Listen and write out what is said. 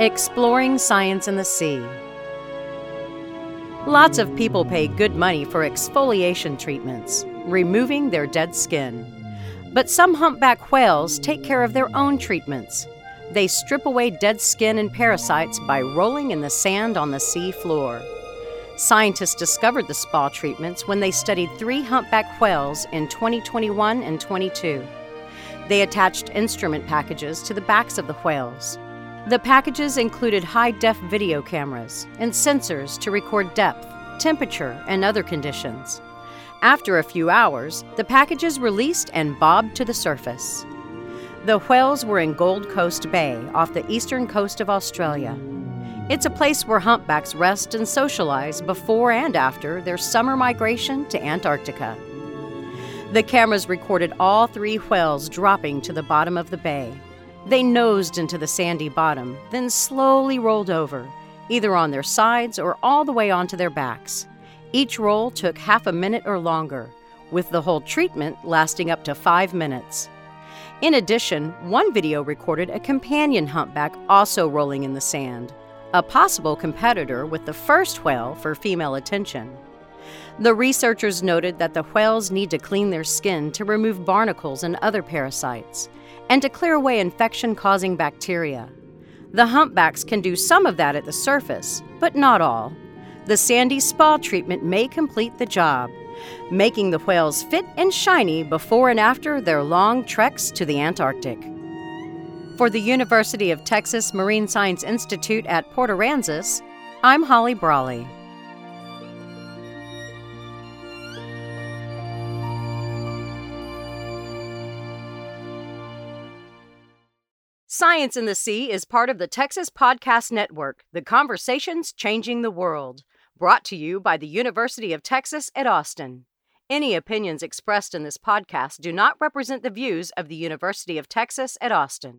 Exploring Science in the Sea. Lots of people pay good money for exfoliation treatments, removing their dead skin. But some humpback whales take care of their own treatments. They strip away dead skin and parasites by rolling in the sand on the sea floor. Scientists discovered the spa treatments when they studied three humpback whales in 2021 and 22. They attached instrument packages to the backs of the whales. The packages included high def video cameras and sensors to record depth, temperature, and other conditions. After a few hours, the packages released and bobbed to the surface. The whales were in Gold Coast Bay off the eastern coast of Australia. It's a place where humpbacks rest and socialize before and after their summer migration to Antarctica. The cameras recorded all three whales dropping to the bottom of the bay. They nosed into the sandy bottom, then slowly rolled over, either on their sides or all the way onto their backs. Each roll took half a minute or longer, with the whole treatment lasting up to five minutes. In addition, one video recorded a companion humpback also rolling in the sand, a possible competitor with the first whale for female attention. The researchers noted that the whales need to clean their skin to remove barnacles and other parasites, and to clear away infection causing bacteria. The humpbacks can do some of that at the surface, but not all. The sandy spa treatment may complete the job, making the whales fit and shiny before and after their long treks to the Antarctic. For the University of Texas Marine Science Institute at Port Aransas, I'm Holly Brawley. Science in the Sea is part of the Texas Podcast Network, the conversations changing the world. Brought to you by the University of Texas at Austin. Any opinions expressed in this podcast do not represent the views of the University of Texas at Austin.